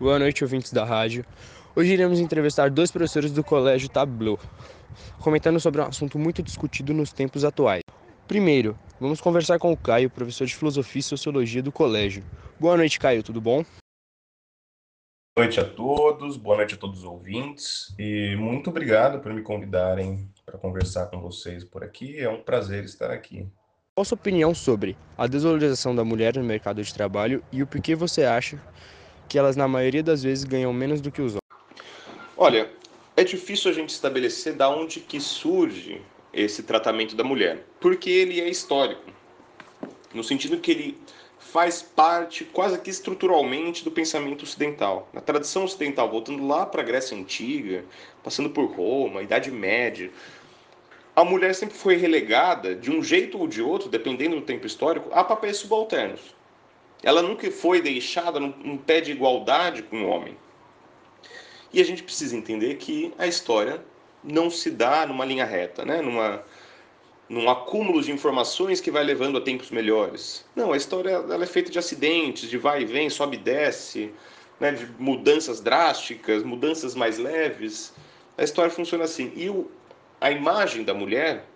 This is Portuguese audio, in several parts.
Boa noite, ouvintes da rádio. Hoje iremos entrevistar dois professores do Colégio Tableau, comentando sobre um assunto muito discutido nos tempos atuais. Primeiro, vamos conversar com o Caio, professor de Filosofia e Sociologia do colégio. Boa noite, Caio, tudo bom? Boa noite a todos, boa noite a todos os ouvintes e muito obrigado por me convidarem para conversar com vocês por aqui. É um prazer estar aqui. Qual a sua opinião sobre a desvalorização da mulher no mercado de trabalho e o porquê você acha que elas, na maioria das vezes, ganham menos do que os homens? Olha, é difícil a gente estabelecer da onde que surge esse tratamento da mulher, porque ele é histórico, no sentido que ele faz parte quase que estruturalmente do pensamento ocidental. Na tradição ocidental, voltando lá para a Grécia Antiga, passando por Roma, Idade Média, a mulher sempre foi relegada, de um jeito ou de outro, dependendo do tempo histórico, a papéis subalternos. Ela nunca foi deixada num, pé de igualdade com o homem. E a gente precisa entender que a história não se dá numa linha reta, né? numa, num acúmulo de informações que vai levando a tempos melhores. Não, a história ela é feita de acidentes, de vai e vem, sobe e desce, né? de mudanças drásticas, mudanças mais leves. A história funciona assim. E o, a imagem da mulher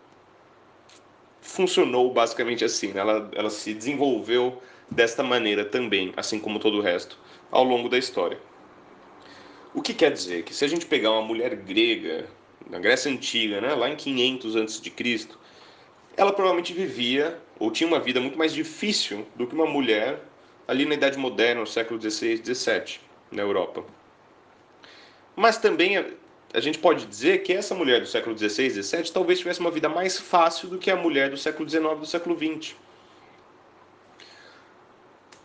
funcionou basicamente assim. Né? Ela, ela se desenvolveu desta maneira também, assim como todo o resto, ao longo da história. O que quer dizer? Que se a gente pegar uma mulher grega, na Grécia Antiga, né, lá em 500 a.C., ela provavelmente vivia ou tinha uma vida muito mais difícil do que uma mulher ali na Idade Moderna, no século XVI XVII, na Europa. Mas também a, gente pode dizer que essa mulher do século XVI XVII talvez tivesse uma vida mais fácil do que a mulher do século XIX do século XX.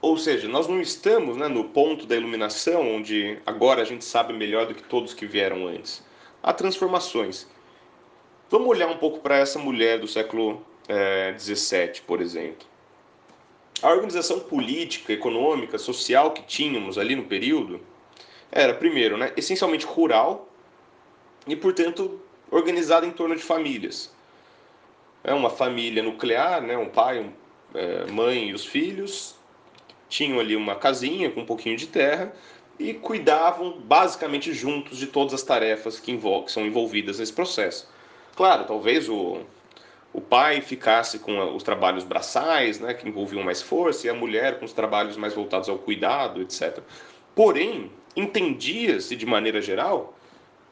Ou seja, nós não estamos né, no ponto da iluminação, onde agora a gente sabe melhor do que todos que vieram antes. Há transformações. Vamos olhar um pouco para essa mulher do século XVII, é, por exemplo. A organização política, econômica, social que tínhamos ali no período era, primeiro, né, essencialmente rural e, portanto, organizada em torno de famílias. É uma família nuclear, né, um pai, um, é, mãe e os filhos, tinham ali uma casinha com um pouquinho de terra e cuidavam basicamente juntos de todas as tarefas que, que são envolvidas nesse processo. Claro, talvez o, o pai ficasse com os trabalhos braçais, né, que envolviam mais força, e a mulher com os trabalhos mais voltados ao cuidado, etc. Porém, entendia-se de maneira geral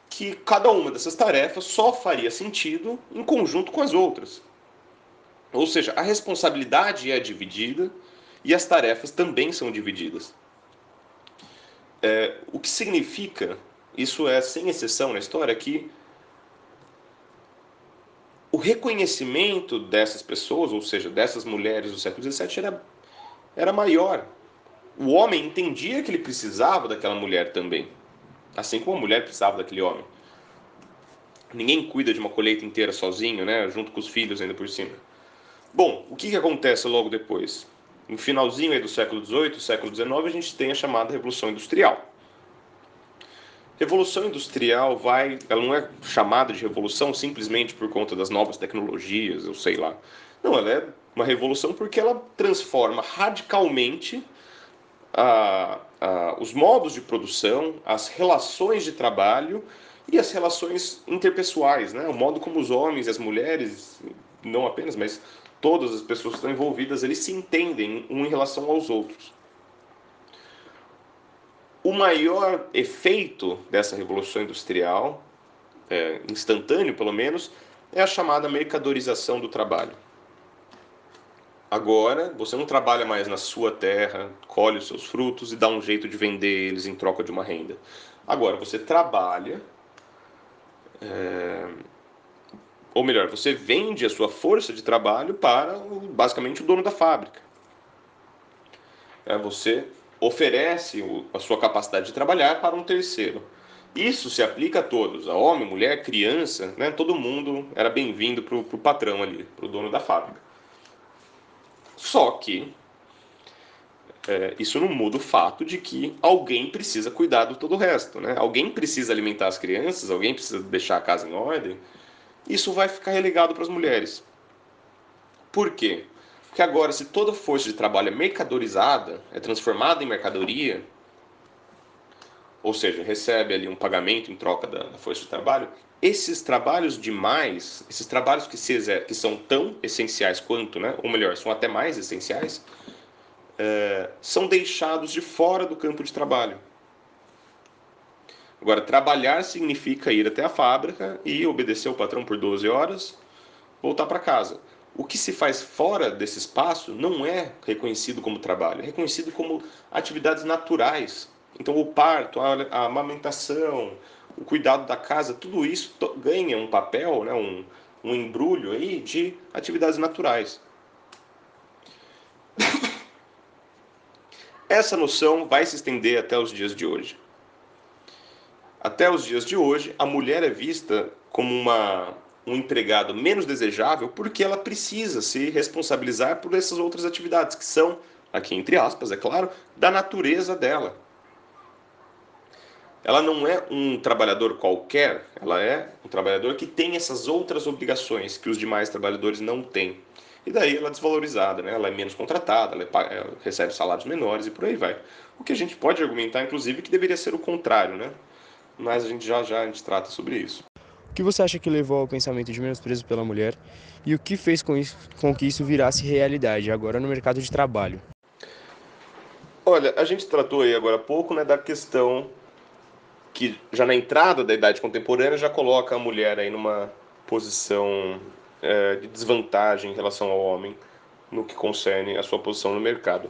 que cada uma dessas tarefas só faria sentido em conjunto com as outras. Ou seja, a responsabilidade é dividida e as tarefas também são divididas. É, o que significa, isso é sem exceção na história, que o reconhecimento dessas pessoas, ou seja, dessas mulheres do século XVII, era, era maior. O homem entendia que ele precisava daquela mulher também, assim como a mulher precisava daquele homem. Ninguém cuida de uma colheita inteira sozinho, né, junto com os filhos ainda por cima. Bom, o que, que acontece logo depois? No finalzinho do século XVIII, século XIX, a gente tem a chamada Revolução Industrial. Revolução Industrial vai, ela não é chamada de revolução simplesmente por conta das novas tecnologias, eu sei lá. Não, ela é uma revolução porque ela transforma radicalmente a, a, os modos de produção, as relações de trabalho e as relações interpessoais, né? O modo como os homens e as mulheres, não apenas, mas todas as pessoas que estão envolvidas, eles se entendem um em relação aos outros. O maior efeito dessa revolução industrial, é, instantâneo pelo menos, é a chamada mercadorização do trabalho. Agora, você não trabalha mais na sua terra, colhe os seus frutos e dá um jeito de vender eles em troca de uma renda. Agora, você trabalha é, ou melhor, você vende a sua força de trabalho para basicamente o dono da fábrica. É, você oferece a sua capacidade de trabalhar para um terceiro. Isso se aplica a todos, a homem, mulher, criança, né? todo mundo era bem-vindo para o patrão ali, para o dono da fábrica. Só que é, isso não muda o fato de que alguém precisa cuidar do todo o resto. Né? Alguém precisa alimentar as crianças, alguém precisa deixar a casa em ordem, isso vai ficar relegado para as mulheres. Por quê? Porque agora, se toda força de trabalho é mercadorizada, é transformada em mercadoria, ou seja, recebe ali um pagamento em troca da, da força de trabalho, esses trabalhos demais, esses trabalhos que, se, que são tão essenciais quanto, né, ou melhor, são até mais essenciais, é, são deixados de fora do campo de trabalho. Agora, trabalhar significa ir até a fábrica e obedecer o patrão por 12 horas, voltar para casa. O que se faz fora desse espaço não é reconhecido como trabalho, é reconhecido como atividades naturais. Então, o parto, a amamentação, o cuidado da casa, tudo isso ganha um papel, né, um, um embrulho aí de atividades naturais. Essa noção vai se estender até os dias de hoje. Até os dias de hoje, a mulher é vista como uma, um empregado menos desejável porque ela precisa se responsabilizar por essas outras atividades, que são, aqui entre aspas, é claro, da natureza dela. Ela não é um trabalhador qualquer, ela é um trabalhador que tem essas outras obrigações que os demais trabalhadores não têm. E daí ela é desvalorizada, né? ela é menos contratada, ela, é, ela recebe salários menores e por aí vai. O que a gente pode argumentar, inclusive, que deveria ser o contrário, né? Mas a gente já já a gente trata sobre isso. O que você acha que levou ao pensamento de menosprezo pela mulher e o que fez com, isso, com que isso virasse realidade agora no mercado de trabalho? Olha, a gente tratou aí agora há pouco né, da questão que já na entrada da idade contemporânea já coloca a mulher aí numa posição é, de desvantagem em relação ao homem no que concerne a sua posição no mercado.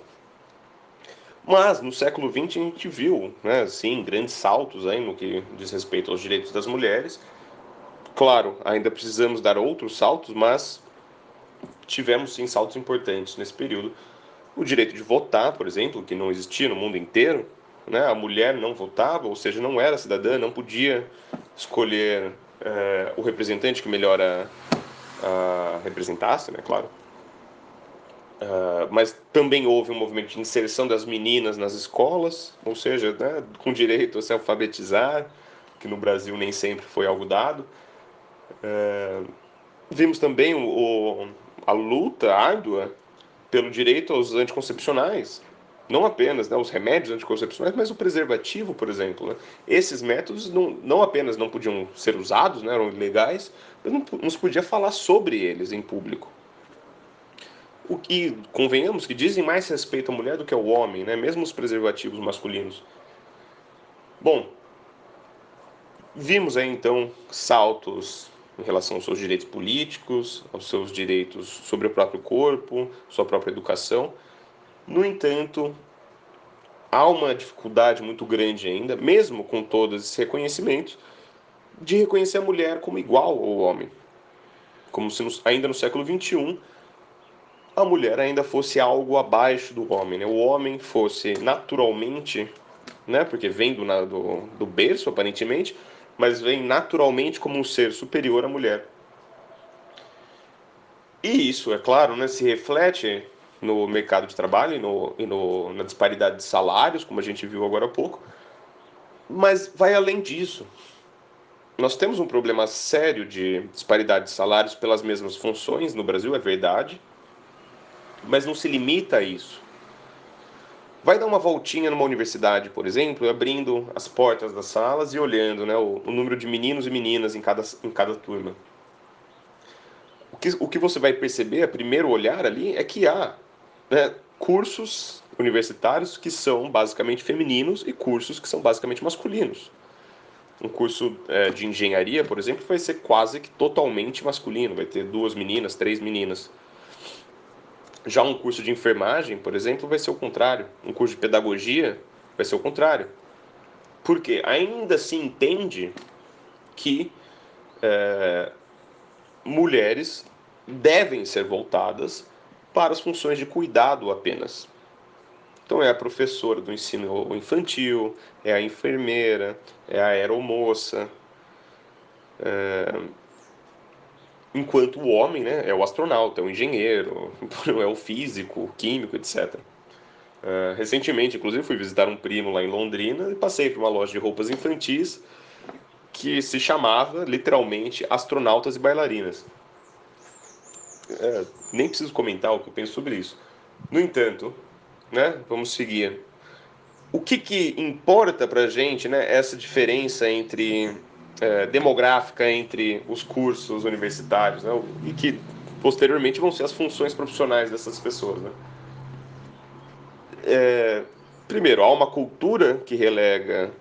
Mas no século XX a gente viu, né, sim, grandes saltos aí no que diz respeito aos direitos das mulheres. Claro, ainda precisamos dar outros saltos, mas tivemos sim saltos importantes nesse período. O direito de votar, por exemplo, que não existia no mundo inteiro, né? A mulher não votava, ou seja, não era cidadã, não podia escolher é, o representante que melhor a, a representasse, né? Claro. Uh, mas também houve um movimento de inserção das meninas nas escolas, ou seja, né, com direito a se alfabetizar, que no Brasil nem sempre foi algo dado. Uh, vimos também o, a luta árdua pelo direito aos anticoncepcionais, não apenas né, os remédios anticoncepcionais, mas o preservativo, por exemplo. Né? Esses métodos não, não apenas não podiam ser usados, né, eram ilegais, mas não, não se podia falar sobre eles em público o que convenhamos que dizem mais respeito à mulher do que ao homem, né? mesmo os preservativos masculinos. Bom, vimos aí então saltos em relação aos seus direitos políticos, aos seus direitos sobre o próprio corpo, sua própria educação. No entanto, há uma dificuldade muito grande ainda, mesmo com todos esses reconhecimentos, de reconhecer a mulher como igual ao homem. Como se ainda no século XXI a mulher ainda fosse algo abaixo do homem, né? o homem fosse naturalmente, né? porque vem do, do, do berço aparentemente, mas vem naturalmente como um ser superior à mulher. E isso, é claro, né, se reflete no mercado de trabalho e, no, e no, na disparidade de salários, como a gente viu agora há pouco, mas vai além disso. Nós temos um problema sério de disparidade de salários pelas mesmas funções no Brasil, é verdade, mas não se limita a isso. Vai dar uma voltinha numa universidade, por exemplo, abrindo as portas das salas e olhando né, o, o número de meninos e meninas em cada, em cada turma. O que, o que você vai perceber, a primeiro olhar ali, é que há né, cursos universitários que são basicamente femininos e cursos que são basicamente masculinos. Um curso é, de engenharia, por exemplo, vai ser quase que totalmente masculino, vai ter duas meninas, três meninas. Já um curso de enfermagem, por exemplo, vai ser o contrário. Um curso de pedagogia vai ser o contrário. Porque ainda se entende que é, mulheres devem ser voltadas para as funções de cuidado apenas. Então é a professora do ensino infantil, é a enfermeira, é a aeromoça, é, enquanto o homem né, é o astronauta, é o engenheiro, é o físico, o químico, etc. Uh, é, recentemente, inclusive, fui visitar um primo lá em Londrina e passei por uma loja de roupas infantis que se chamava literalmente Astronautas e Bailarinas. É, nem preciso comentar o que eu penso sobre isso. No entanto, né, vamos seguir. o que, que importa para a gente, né, essa diferença entre é, demográfica entre os cursos universitários, né, e que posteriormente vão ser as funções profissionais dessas pessoas. Né? É, primeiro, há uma cultura que relega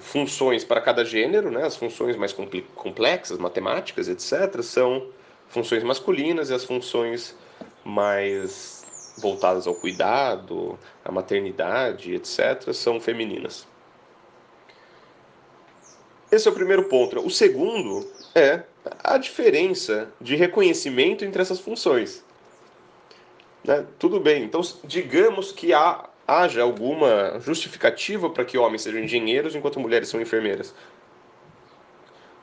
funções para cada gênero, né? as funções mais complexas, matemáticas, etc., são funções masculinas e as funções mais voltadas ao cuidado, à maternidade, etc., são femininas. Esse é o primeiro ponto. O segundo é a diferença de reconhecimento entre essas funções. Né? Tudo bem, então digamos que há, haja alguma justificativa para que homens sejam engenheiros enquanto mulheres são enfermeiras.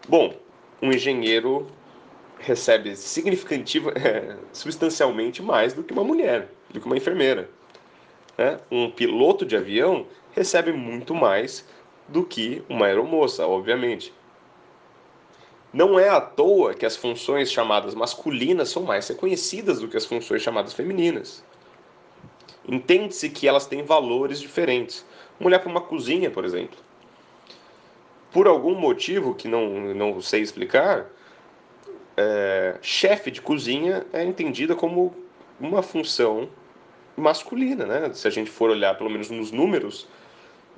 Bom, um engenheiro recebe significativa, é, substancialmente mais do que uma mulher, do que uma enfermeira. Né? Um piloto de avião recebe muito mais do que uma aeromoça, obviamente. Não é à toa que as funções chamadas masculinas são mais reconhecidas do que as funções chamadas femininas. Entende-se que elas têm valores diferentes. Mulher para uma cozinha, por exemplo. Por algum motivo que não, não sei explicar, é, chefe de cozinha é entendida como uma função masculina, né? Se a gente for olhar pelo menos nos números,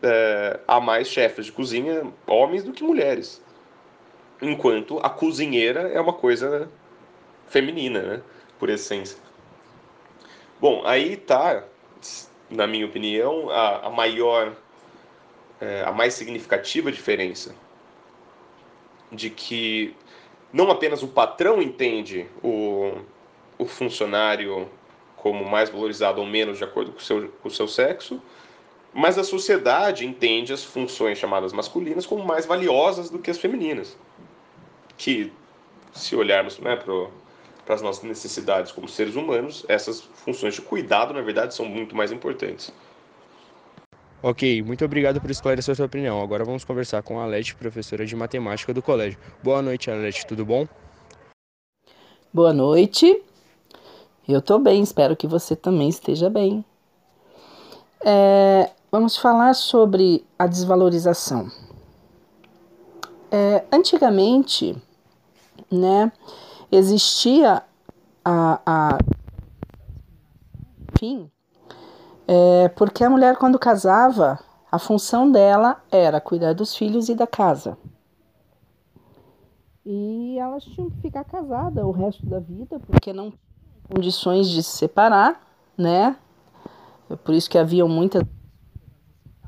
é, há mais chefes de cozinha homens do que mulheres enquanto a cozinheira é uma coisa feminina, né? Por essência. Bom, aí tá, na minha opinião, a, a maior, é, a mais significativa diferença de que não apenas o patrão entende o, o funcionário como mais valorizado ou menos de acordo com o seu, com o seu sexo, mas a sociedade entende as funções chamadas masculinas como mais valiosas do que as femininas que, se olharmos né, para as nossas necessidades como seres humanos, essas funções de cuidado, na verdade, são muito mais importantes. Ok, muito obrigado por esclarecer a sua opinião. Agora vamos conversar com a Alete, professora de matemática do colégio. Boa noite, Alete, tudo bom? Boa noite. Eu estou bem, espero que você também esteja bem. É, vamos falar sobre a desvalorização. É, antigamente, né, existia a, a enfim, é, porque a mulher quando casava, a função dela era cuidar dos filhos e da casa. E elas tinham que ficar casadas o resto da vida, porque não tinham condições de se separar, né? Por isso que haviam muitas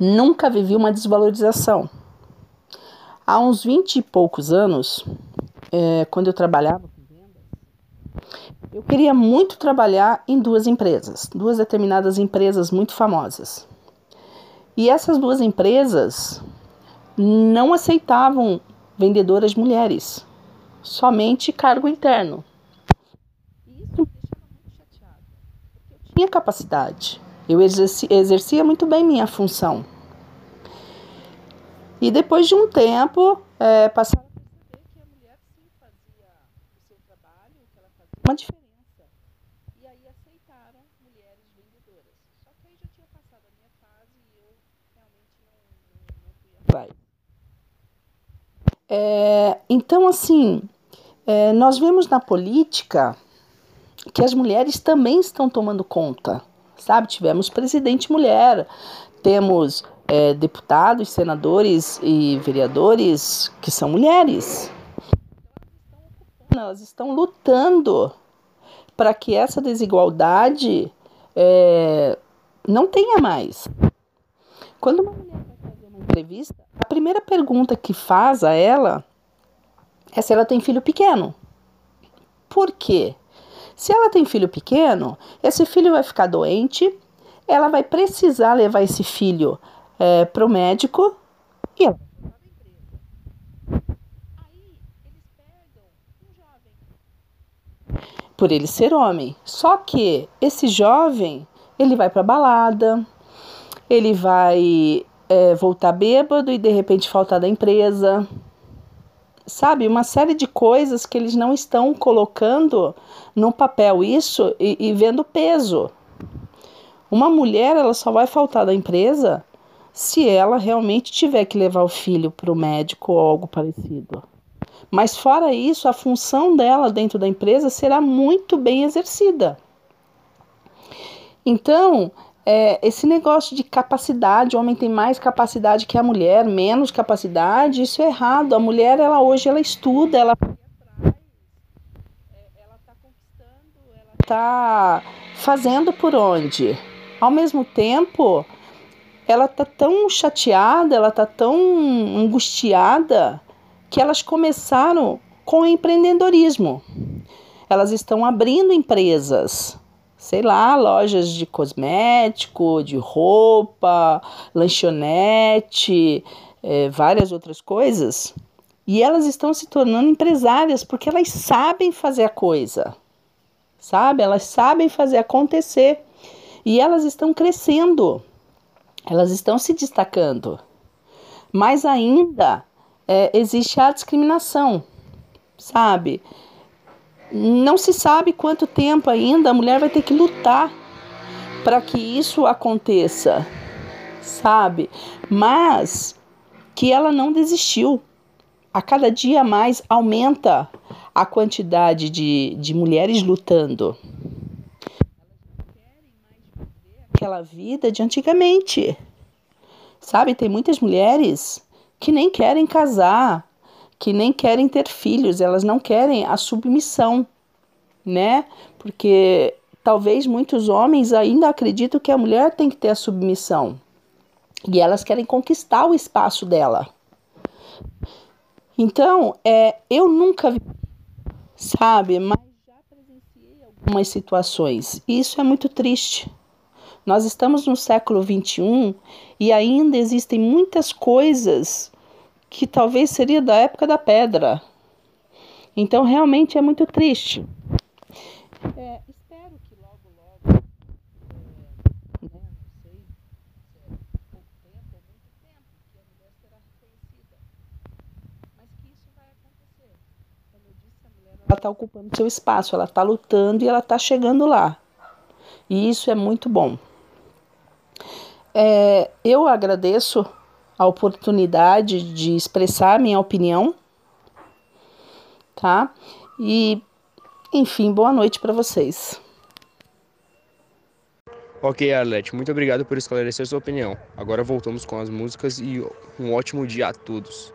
nunca vivi uma desvalorização. Há uns vinte e poucos anos, é, quando eu trabalhava eu queria muito trabalhar em duas empresas, duas determinadas empresas muito famosas. E essas duas empresas não aceitavam vendedoras mulheres, somente cargo interno. Isso me deixava muito chateada, porque eu tinha capacidade, eu exercia, muito bem minha função. E depois de um tempo, é, passaram a perceber que a mulher sim fazia o seu trabalho, que ela fazia uma diferença vai. É, então, assim, é, nós vemos na política que as mulheres também estão tomando conta, sabe? Tivemos presidente mulher, temos é, deputados, senadores e vereadores que são mulheres. Elas estão lutando para que essa desigualdade é, não tenha mais. Quando uma mulher entrevista, a primeira pergunta que faz a ela é se ela tem filho pequeno. Por quê? Se ela tem filho pequeno, esse filho vai ficar doente, ela vai precisar levar esse filho é, para o médico e ela por ele ser homem. Só que esse jovem, ele vai para balada, ele vai é, voltar bêbado e de repente faltar da empresa. Sabe, uma série de coisas que eles não estão colocando no papel isso e, e vendo peso. Uma mulher, ela só vai faltar da empresa se ela realmente tiver que levar o filho para o médico ou algo parecido. Mas fora isso, a função dela dentro da empresa será muito bem exercida. Então, é, esse negócio de capacidade, o homem tem mais capacidade que a mulher, menos capacidade, isso é errado. A mulher, ela hoje, ela estuda, ela ela está está fazendo por onde. Ao mesmo tempo, ela está tão chateada, ela está tão angustiada que elas começaram com o empreendedorismo. Elas estão abrindo empresas, sei lá, lojas de cosmético, de roupa, lanchonete, é, várias outras coisas. E elas estão se tornando empresárias porque elas sabem fazer a coisa, sabe? Elas sabem fazer acontecer. E elas estão crescendo, elas estão se destacando. Mas ainda é, existe a discriminação, sabe? Não se sabe quanto tempo ainda a mulher vai ter que lutar para que isso aconteça, sabe? Mas que ela não desistiu. A cada dia mais aumenta a quantidade de, de mulheres lutando. Aquela vida de antigamente. Sabe, tem muitas mulheres que nem querem casar, que nem querem ter filhos, elas não querem a submissão, né? Porque talvez muitos homens ainda acreditam que a mulher tem que ter a submissão e elas querem conquistar o espaço dela. Então, é, eu nunca vi, sabe, mas já presenciei algumas situações. E isso é muito triste. Nós estamos no século 21 e ainda existem muitas coisas que talvez seria da época da pedra. Então realmente é muito triste. É, espero que logo, logo, é, né, não sei se é pouco tempo ou muito tempo, que a mulher será reconhecida. Mas que isso vai acontecer. Como eu disse, a mulher ela está ocupando seu espaço, ela está lutando e ela está chegando lá. E isso é muito bom. É, eu agradeço a oportunidade de expressar minha opinião, tá? E, enfim, boa noite para vocês. Ok, Arlete, muito obrigado por esclarecer sua opinião. Agora voltamos com as músicas e um ótimo dia a todos.